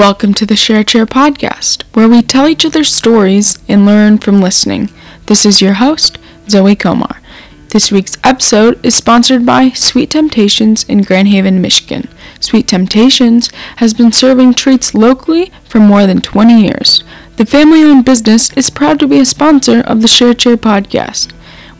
Welcome to the Share Chair podcast, where we tell each other stories and learn from listening. This is your host, Zoe Komar. This week's episode is sponsored by Sweet Temptations in Grand Haven, Michigan. Sweet Temptations has been serving treats locally for more than 20 years. The family owned business is proud to be a sponsor of the Share Chair podcast.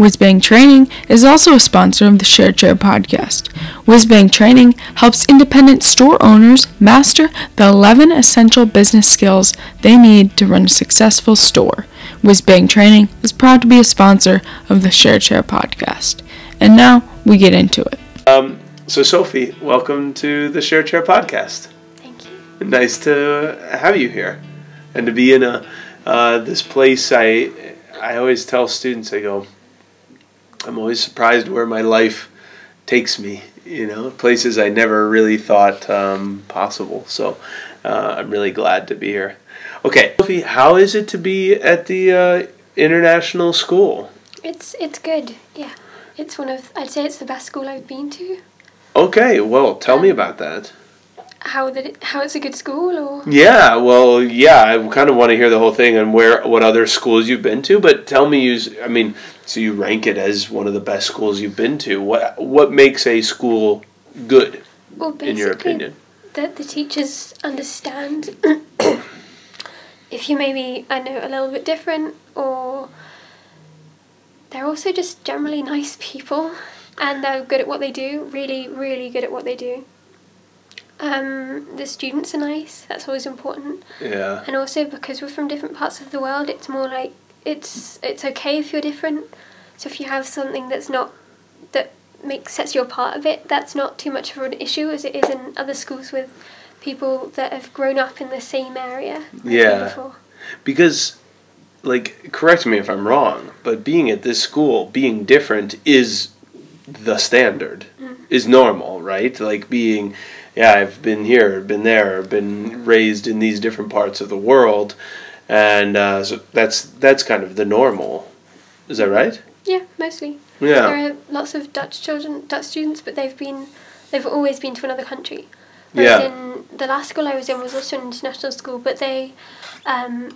Whizbang Training is also a sponsor of the Share Chair podcast. Whizbang Training helps independent store owners master the 11 essential business skills they need to run a successful store. Whizbang Training is proud to be a sponsor of the Share Chair podcast. And now we get into it. Um, so, Sophie, welcome to the Share Chair podcast. Thank you. Nice to have you here and to be in a uh, this place. I I always tell students, I go, I'm always surprised where my life takes me. You know, places I never really thought um, possible. So, uh, I'm really glad to be here. Okay, Sophie, how is it to be at the uh, international school? It's it's good. Yeah. It's one of I'd say it's the best school I've been to. Okay, well, tell me about that. How that it, how it's a good school or Yeah, well, yeah, I kind of want to hear the whole thing and where what other schools you've been to, but tell me you I mean, so you rank it as one of the best schools you've been to. What what makes a school good well in your opinion? that the teachers understand if you maybe I know a little bit different or they're also just generally nice people and they're good at what they do, really really good at what they do. Um, the students are nice. That's always important. Yeah. and also because we're from different parts of the world it's more like it's it's okay if you're different so if you have something that's not that makes sets you apart a bit that's not too much of an issue as it is in other schools with people that have grown up in the same area Yeah. before. Because like correct me if I'm wrong, but being at this school, being different is the standard. Is normal, right? Like being yeah, I've been here, been there, been raised in these different parts of the world, and uh, so that's that's kind of the normal. Is that right? yeah mostly Yeah. there are lots of dutch children dutch students but they've been they've always been to another country Whereas Yeah. in the last school I was in was also an international school, but they, um,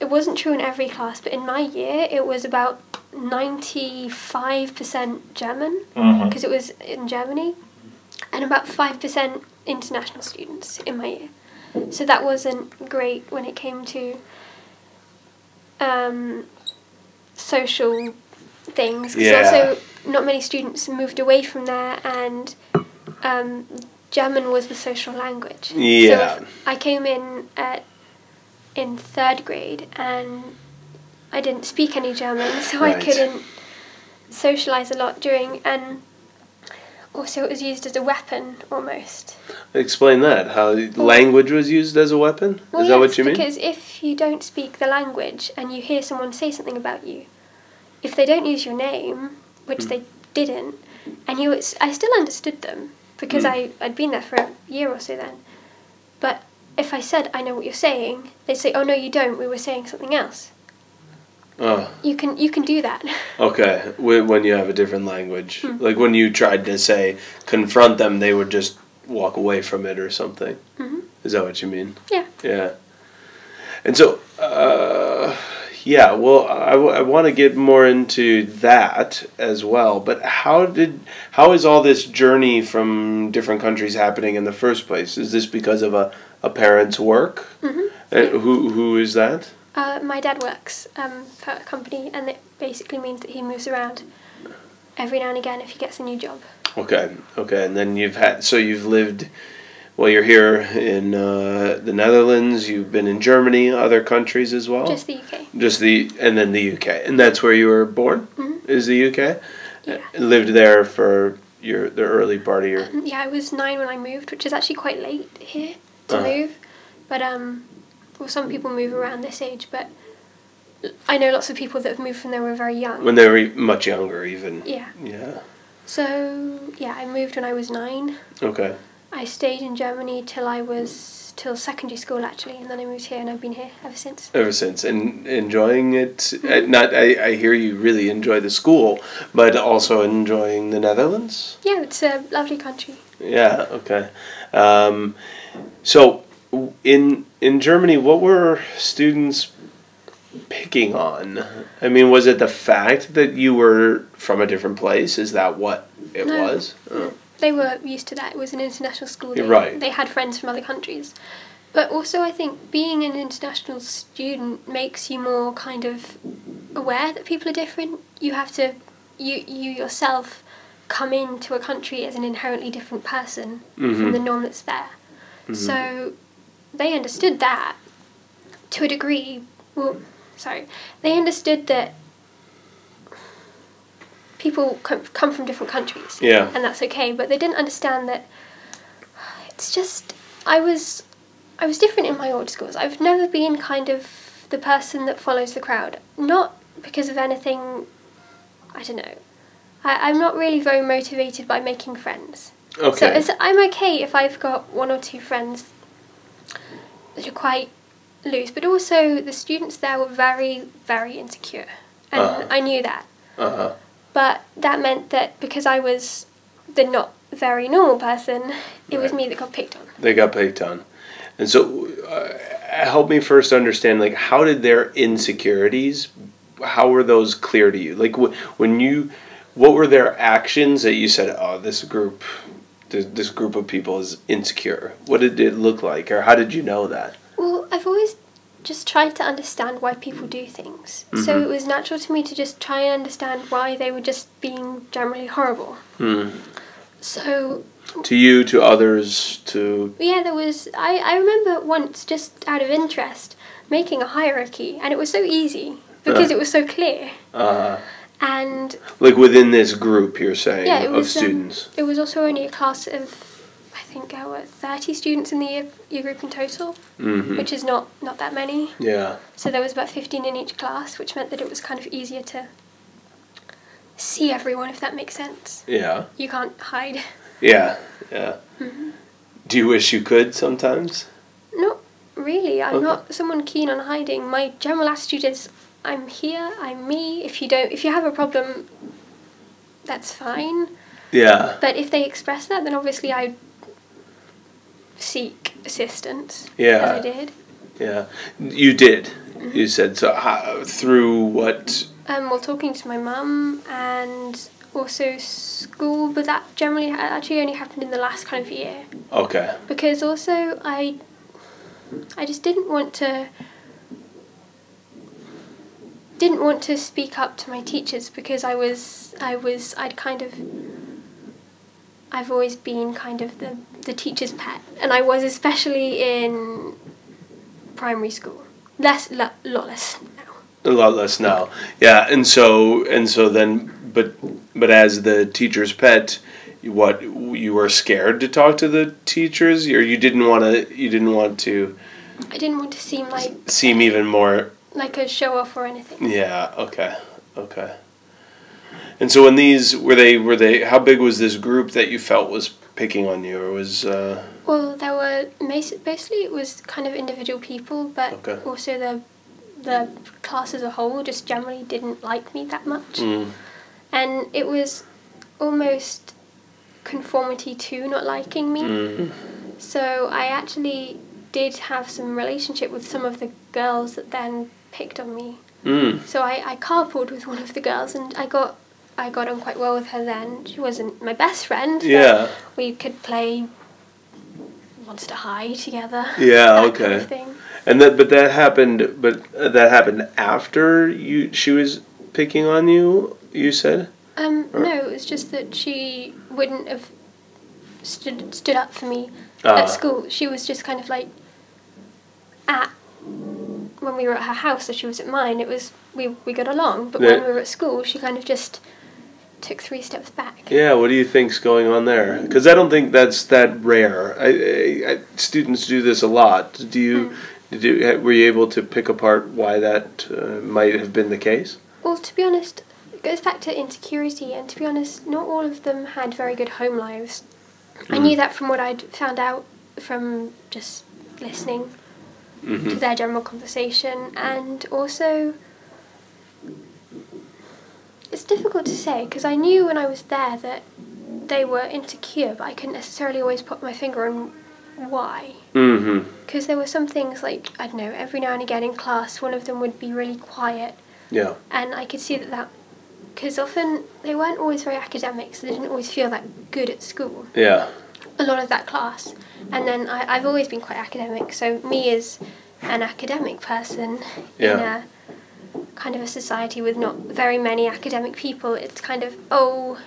it wasn't true in every class, but in my year it was about ninety five percent German because it was in Germany, and about five percent international students in my year. So that wasn't great when it came to um, social things. 'cause Yeah. also not many students moved away from there, and um, German was the social language. Yeah. So I came in at in third grade and I didn't speak any German, so I couldn't socialize a lot during and also it was used as a weapon almost. Explain that. How language was used as a weapon? Well, Is that what you mean? Because if you don't speak the language and you hear someone say something about you, if they don't use your name, which Hmm. they didn't, and you, I still understood them because Hmm. I I'd been there for a year or so then. But if I said I know what you're saying, they'd say, "Oh no, you don't. We were saying something else." Oh. You can you can do that. Okay, when you have a different language, Hmm. like when you tried to say confront them, they would just walk away from it or something. Mhm. Is that what you mean? Yeah. Yeah. And so, uh, yeah. Well, I, w- I want to get more into that as well. But how did how is all this journey from different countries happening in the first place? Is this because of a, a parent's work? Mhm. Uh, who who is that? Uh, my dad works um, for a company, and it basically means that he moves around every now and again if he gets a new job. Okay, okay, and then you've had so you've lived. Well, you're here in uh, the Netherlands. You've been in Germany, other countries as well. Just the UK. Just the and then the UK, and that's where you were born. Mhm. Is the UK? Yeah. And lived there for your the early part of your. Yeah, I was nine when I moved, which is actually quite late here to Uh-huh. move. But um, well, some people move around this age, but I know lots of people that have moved from there were very young. When they were much younger, even. yeah. Yeah. So yeah, I moved when I was nine. Okay. I stayed in Germany till I was till secondary school actually, and then I moved here, and I've been here ever since. Ever since, and enjoying it. uh, Not, I, I hear you really enjoy the school, but also enjoying the Netherlands. Yeah, it's a lovely country. Yeah. Okay. Um, so, in in Germany, what were students picking on? I mean, was it the fact that you were from a different place? Is that what it No. was? Oh. They were used to that. It was an international school. They, right. They had friends from other countries. But also, I think being an international student makes you more kind of aware that people are different. You have to, you, you yourself come into a country as an inherently different person from mm-hmm. the norm that's there. Mm-hmm. So they understood that to a degree. Well, sorry. They understood that people come, from different countries Yeah. and that's okay. But they didn't understand that it's just I was I was different in my old schools. I've never been kind of the person that follows the crowd. Not because of anything. I don't know. I, I'm not really very motivated by making friends. So Okay. it's, I'm okay if I've got one or two friends that are quite loose, but also the students there were very, very insecure, and Uh-huh. I knew that. Uh huh. But that meant that because I was the not very normal person, it was me that got picked on. They got picked on, and so uh, help me first understand like how did their insecurities, how were those clear to you? Like wh- when you, what were their actions that you said, oh, this group, this, this group of people is insecure. What did it look like, or how did you know that? Well, I've always just tried to understand why people do things. So it was natural to me to just try and understand why they were just being generally horrible. Hmm. So To you, to others, to yeah, there was. I, I remember once, just out of interest, making a hierarchy, and it was so easy because Uh. it was so clear. uh, And like within this group, you're saying Yeah, it of was, um, students. it was also only a class of, I think, there were 30 students in the year, year group in total, hmm which is not, not that many. Yeah. So there was about 15 in each class, which meant that it was kind of easier to see everyone, if that makes sense. Yeah. You can't hide. Yeah. Yeah. Mm-hmm. Do you wish you could sometimes? Not really. I'm Okay. not someone keen on hiding. My general attitude is I'm here, I'm me. If you don't if you have a problem that's fine. Yeah. But if they express that then obviously I seek assistance. Yeah. I did. Yeah, you did. Mm-hmm. You said so. How, through what? Um, while talking to my mum and also school, but that generally actually only happened in the last kind of year Okay. because also I, I just didn't want to. Didn't want to speak up to my teachers because I was I was I'd kind of. I've always been kind of the the teacher's pet, and I was especially in primary school. Less, lo- lot less now. A lot less now. Yeah, and so and so then, but but as the teacher's pet, you- what you were scared to talk to the teachers, or you didn't want to. You didn't want to I didn't want to seem like seem even more. Like a show off or anything. Yeah. Okay. Okay. And so when these were they were they how big was this group that you felt was picking on you or was uh, Well, there were basically it was kind of individual people, but Okay. also the the class as a whole just generally didn't like me that much, mm, and it was almost conformity to not liking me. mm, So I actually did have some relationship with some of the girls that then picked on me. mm, So I, I carpooled with one of the girls, and I got I got on quite well with her then. She wasn't my best friend. but yeah we could play Monster High together. Yeah, okay. Kind of. And that, but that happened. But uh, that happened after you. She was picking on you. You said. Um, Or- no, it was just that she wouldn't have stood stood up for me Ah. at school. She was just kind of like at when we were at her house, so she was at mine. It was we we got along, but Yeah. when we were at school, she kind of just took three steps back. Yeah. What do you think's going on there? Because I don't think that's that rare. I, I, I students do this a lot. Do you? Did you? Were you able to pick apart why that uh, might have been the case? Well, to be honest, it goes back to insecurity, and to be honest, not all of them had very good home lives. I knew that from what I'd found out from just listening to their general conversation, and also it's difficult to say because I knew when I was there that they were insecure, but I couldn't necessarily always put my finger on why. Mm-hmm. Because there were some things like, I don't know, every now and again in class, one of them would be really quiet, Yeah. and I could see that that. Because often they weren't always very academic, so they didn't always feel that good at school. Yeah. A lot of that class. And then I, I've always been quite academic, so me as an academic person in a kind of a society with not very many academic people, it's kind of, oh,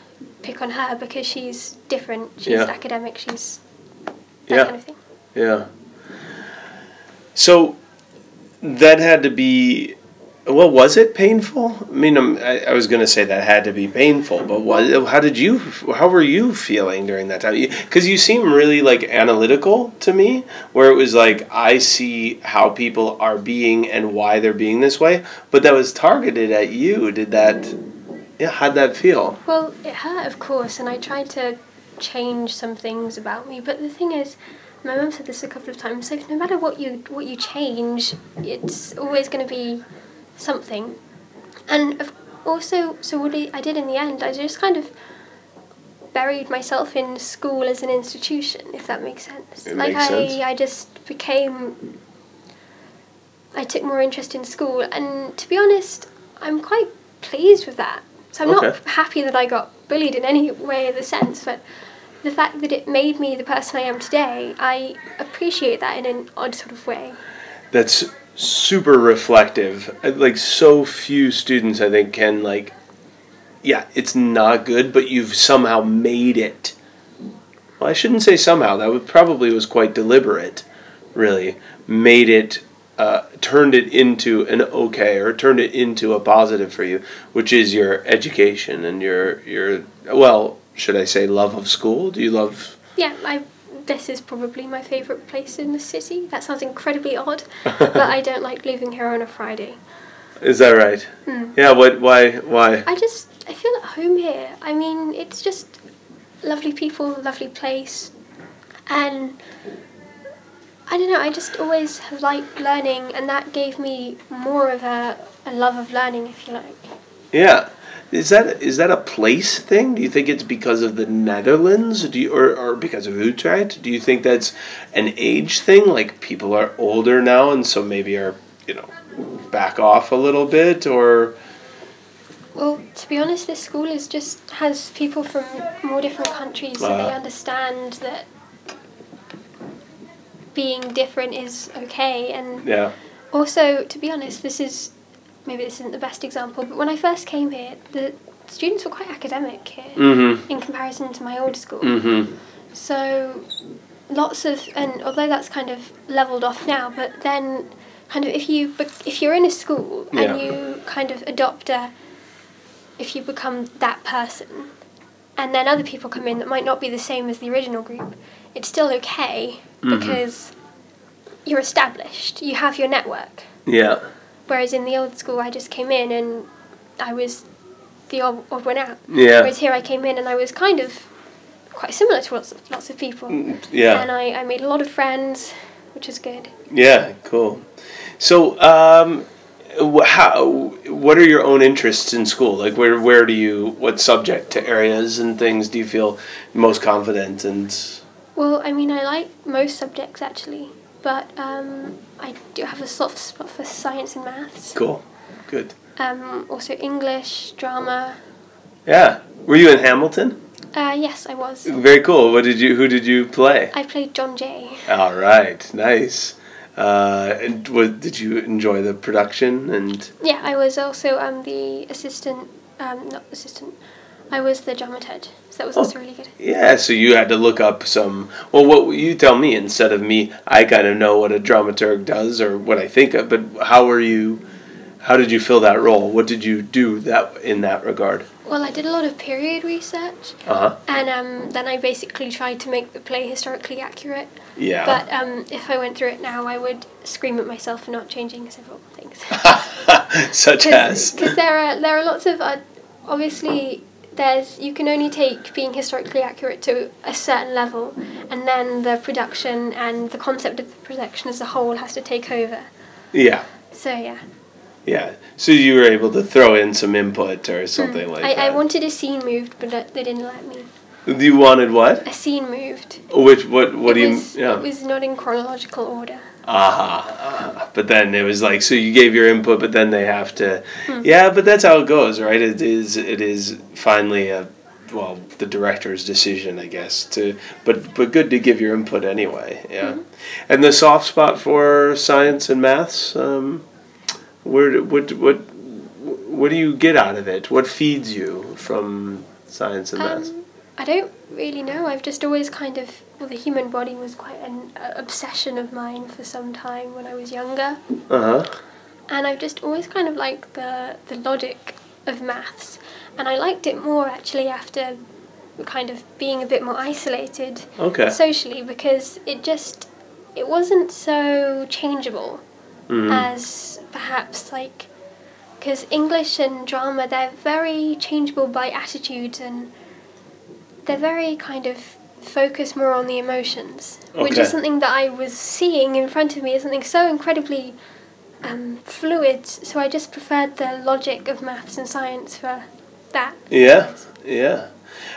pick on her because she's different, she's Yeah. academic, she's that Yeah. kind of thing. Yeah. So that had to be. Well, was it painful? I mean, um, I, I was going to say that had to be painful, but what? How did you? How were you feeling during that time? Because you seem really like analytical to me, where it was like I see how people are being and why they're being this way, but that was targeted at you. Did that? Yeah, how'd that feel? Well, it hurt, of course, and I tried to change some things about me. But the thing is, my mum said this a couple of times. Like, no matter what you what you change, it's always going to be something. And also, so what I I did in the end, I just kind of buried myself in school as an institution, if that makes sense. It like makes I, sense. I just became. I took more interest in school, and to be honest, I'm quite pleased with that. So I'm Okay. not happy that I got bullied in any way of the sense, but the fact that it made me the person I am today, I appreciate that in an odd sort of way. That's super reflective. Uh, Like so few students, I think, can like, yeah, it's not good, but you've somehow made it. Well, I shouldn't say somehow. That would probably was quite deliberate. Really made it, uh, turned it into an okay, or turned it into a positive for you, which is your education and your your well, should I say, love of school? Do you love? Yeah, I. This is probably my favourite place in the city. That sounds incredibly odd, but I don't like leaving here on a Friday. Is that right? Hmm. Yeah. What? Why? Why? I just I feel at home here. I mean, it's just lovely people, lovely place, and I don't know. I just always have liked learning, and that gave me more of a, a love of learning, if you like. Yeah. Is that is that a place thing? Do you think it's because of the Netherlands? Do you, or, or because of Utrecht? Do you think that's an age thing? Like people are older now and so maybe are, you know, back off a little bit or Well, to be honest, this school is just has people from more different countries, so they Ah. understand that being different is okay. And yeah. also, to be honest, this is maybe this isn't the best example, but when I first came here, the students were quite academic here Mhm. in comparison to my old school. Mhm. So lots of and although that's kind of leveled off now, but then kind of if you if you're in a school Yeah. and you kind of adopt a if you become that person and then other people come in that might not be the same as the original group, it's still okay Mhm. because you're established. You have your network. Yeah. Whereas in the old school, I just came in and I was the odd, odd one out. Yeah. Whereas here, I came in and I was kind of quite similar to lots of, lots of people. Mm, Yeah. And I, I made a lot of friends, which is good. Yeah, cool. So, um, how? What are your own interests in school? Like, where where do you? What subject to areas and things do you feel most confident and? Well, I mean, I like most subjects actually, but um, I do have a soft spot for science and maths. Cool, good. Um, also English, drama. Yeah. Were you in Hamilton? Uh, yes, I was. Very cool. What did you? Who did you play? I played John Jay. All right, nice. Uh, and what did you enjoy the production and? Yeah, I was also um, the assistant, um, not assistant, I was the dramaturg, so that was also really good. Yeah, so you had to look up some. Well, what you tell me instead of me, I kind of know what a dramaturg does or what I think of. But how were you? How did you fill that role? What did you do that in that regard? Well, I did a lot of period research, Uh huh. and um, then I basically tried to make the play historically accurate. Yeah. But um, if I went through it now, I would scream at myself for not changing several things. Such as. Because there are there are lots of uh, obviously there's you can only take being historically accurate to a certain level, and then the production and the concept of the production as a whole has to take over. Yeah. So yeah, Yeah. So you were able to throw in some input or something like Hmm. I, that. I wanted a scene moved, but they didn't let me. You wanted what? A scene moved. Which what what it do you was, yeah? It was not in chronological order. Aha. uh But then it was like so you gave your input, but then they have to. Yeah, but that's how it goes, right? It is it is finally a well the director's decision, I guess. To but but good to give your input anyway. Yeah, and the soft spot for science and maths. Um, where what what what do you get out of it? What feeds you from science and maths? Um, I don't really know. I've just always kind of well, the human body was quite an obsession of mine for some time when I was younger, Uh huh. and I've just always kind of liked the the logic of maths, and I liked it more actually after kind of being a bit more isolated Okay. socially because it just it wasn't so changeable Mhm. as perhaps like because English and drama they're very changeable by attitudes and they're very kind of focused more on the emotions, which is something that I was seeing in front of me as something so incredibly um, fluid. So I just preferred the logic of maths and science for that. Yeah, yeah.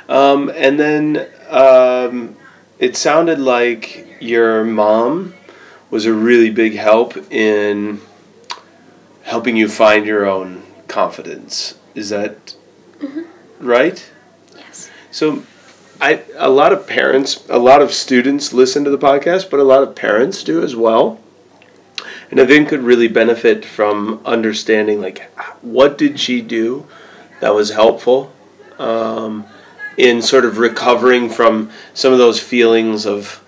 Um, and then um, it sounded like your mom was a really big help in helping you find your own confidence. Is that right? Yes. So, I a lot of parents, a lot of students listen to the podcast, but a lot of parents do as well. And I think could really benefit from understanding like what did she do that was helpful um, in sort of recovering from some of those feelings of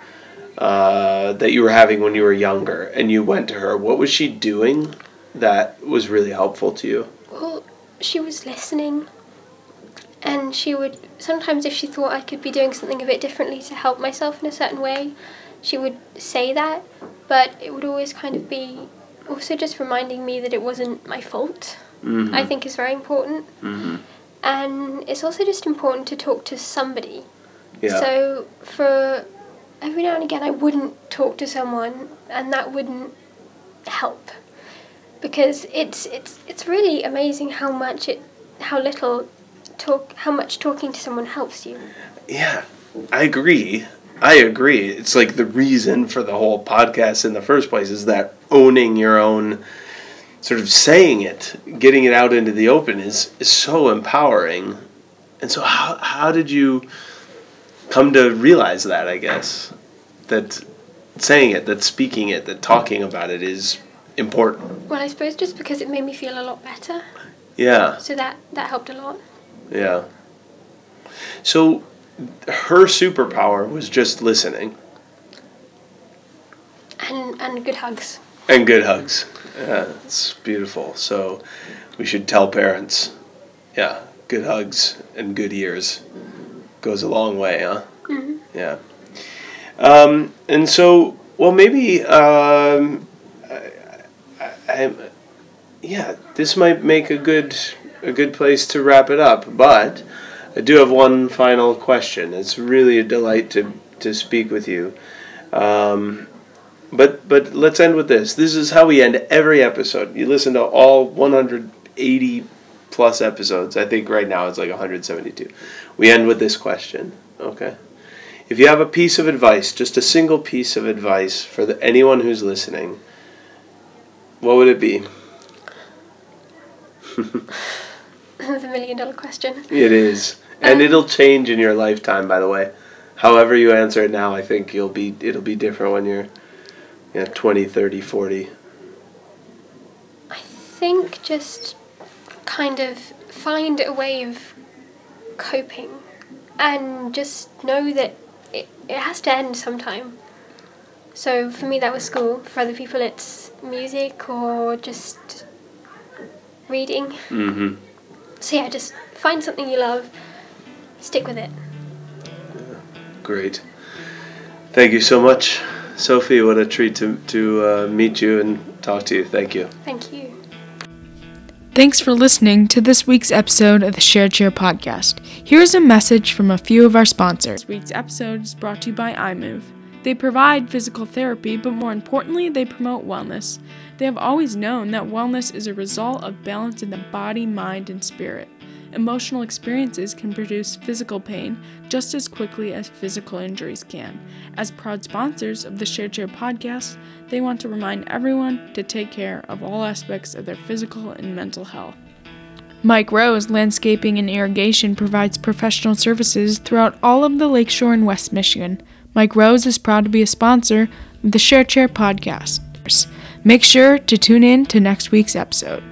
uh, that you were having when you were younger, and you went to her. What was she doing that was really helpful to you? Well, she was listening, and she would sometimes, if she thought I could be doing something a bit differently to help myself in a certain way, she would say that. But it would always kind of be also just reminding me that it wasn't my fault. Mm-hmm. I think is very important, hmm and it's also just important to talk to somebody. Yeah. So for every now and again, I wouldn't talk to someone, and that wouldn't help because it's it's it's really amazing how much it how little talk how much talking to someone helps you. Yeah, I agree. I agree. It's like the reason for the whole podcast in the first place is that owning your own sort of saying it, getting it out into the open is is so empowering. And so how how did you come to realize that, I guess? That saying it, that speaking it, that talking about it is important. Well, I suppose just because it made me feel a lot better, Yeah. so that that helped a lot. Yeah. So her superpower was just listening. And and good hugs. And good hugs. Yeah, it's beautiful. So we should tell parents, yeah, good hugs and good ears goes a long way, huh? Mhm. Yeah. Um, and so, well, maybe, um, I, I, I, yeah, this might make a good a good place to wrap it up. But I do have one final question. It's really a delight to to speak with you. Um, but but let's end with this. This is how we end every episode. You listen to all 180 plus episodes. I think right now it's like 172. We end with this question. Okay. If you have a piece of advice, just a single piece of advice for the, anyone who's listening, what would it be? the million dollar question. It is, and Um, it'll change in your lifetime. By the way, however you answer it now, I think you'll be it'll be different when you're, yeah, 20, 30, 40. I think just kind of find a way of coping and just know that it, it has to end sometime. So for me, that was school. For other people, it's music or just reading. Mm-hmm. So yeah, just find something you love, stick with it. Great. Thank you so much, Sophie. What a treat to to uh, meet you and talk to you. Thank you. Thank you. Thanks for listening to this week's episode of the Share Chair podcast. Here's a message from a few of our sponsors. This week's episode is brought to you by iMove. They provide physical therapy, but more importantly, they promote wellness. They have always known that wellness is a result of balance in the body, mind, and spirit. emotional experiences can produce physical pain just as quickly as physical injuries can. As proud sponsors of the Share Chair podcast, they want to remind everyone to take care of all aspects of their physical and mental health. Mike Rose Landscaping and Irrigation provides professional services throughout all of the lakeshore in West Michigan. Mike Rose is proud to be a sponsor of the Share Chair podcast. Make sure to tune in to next week's episode.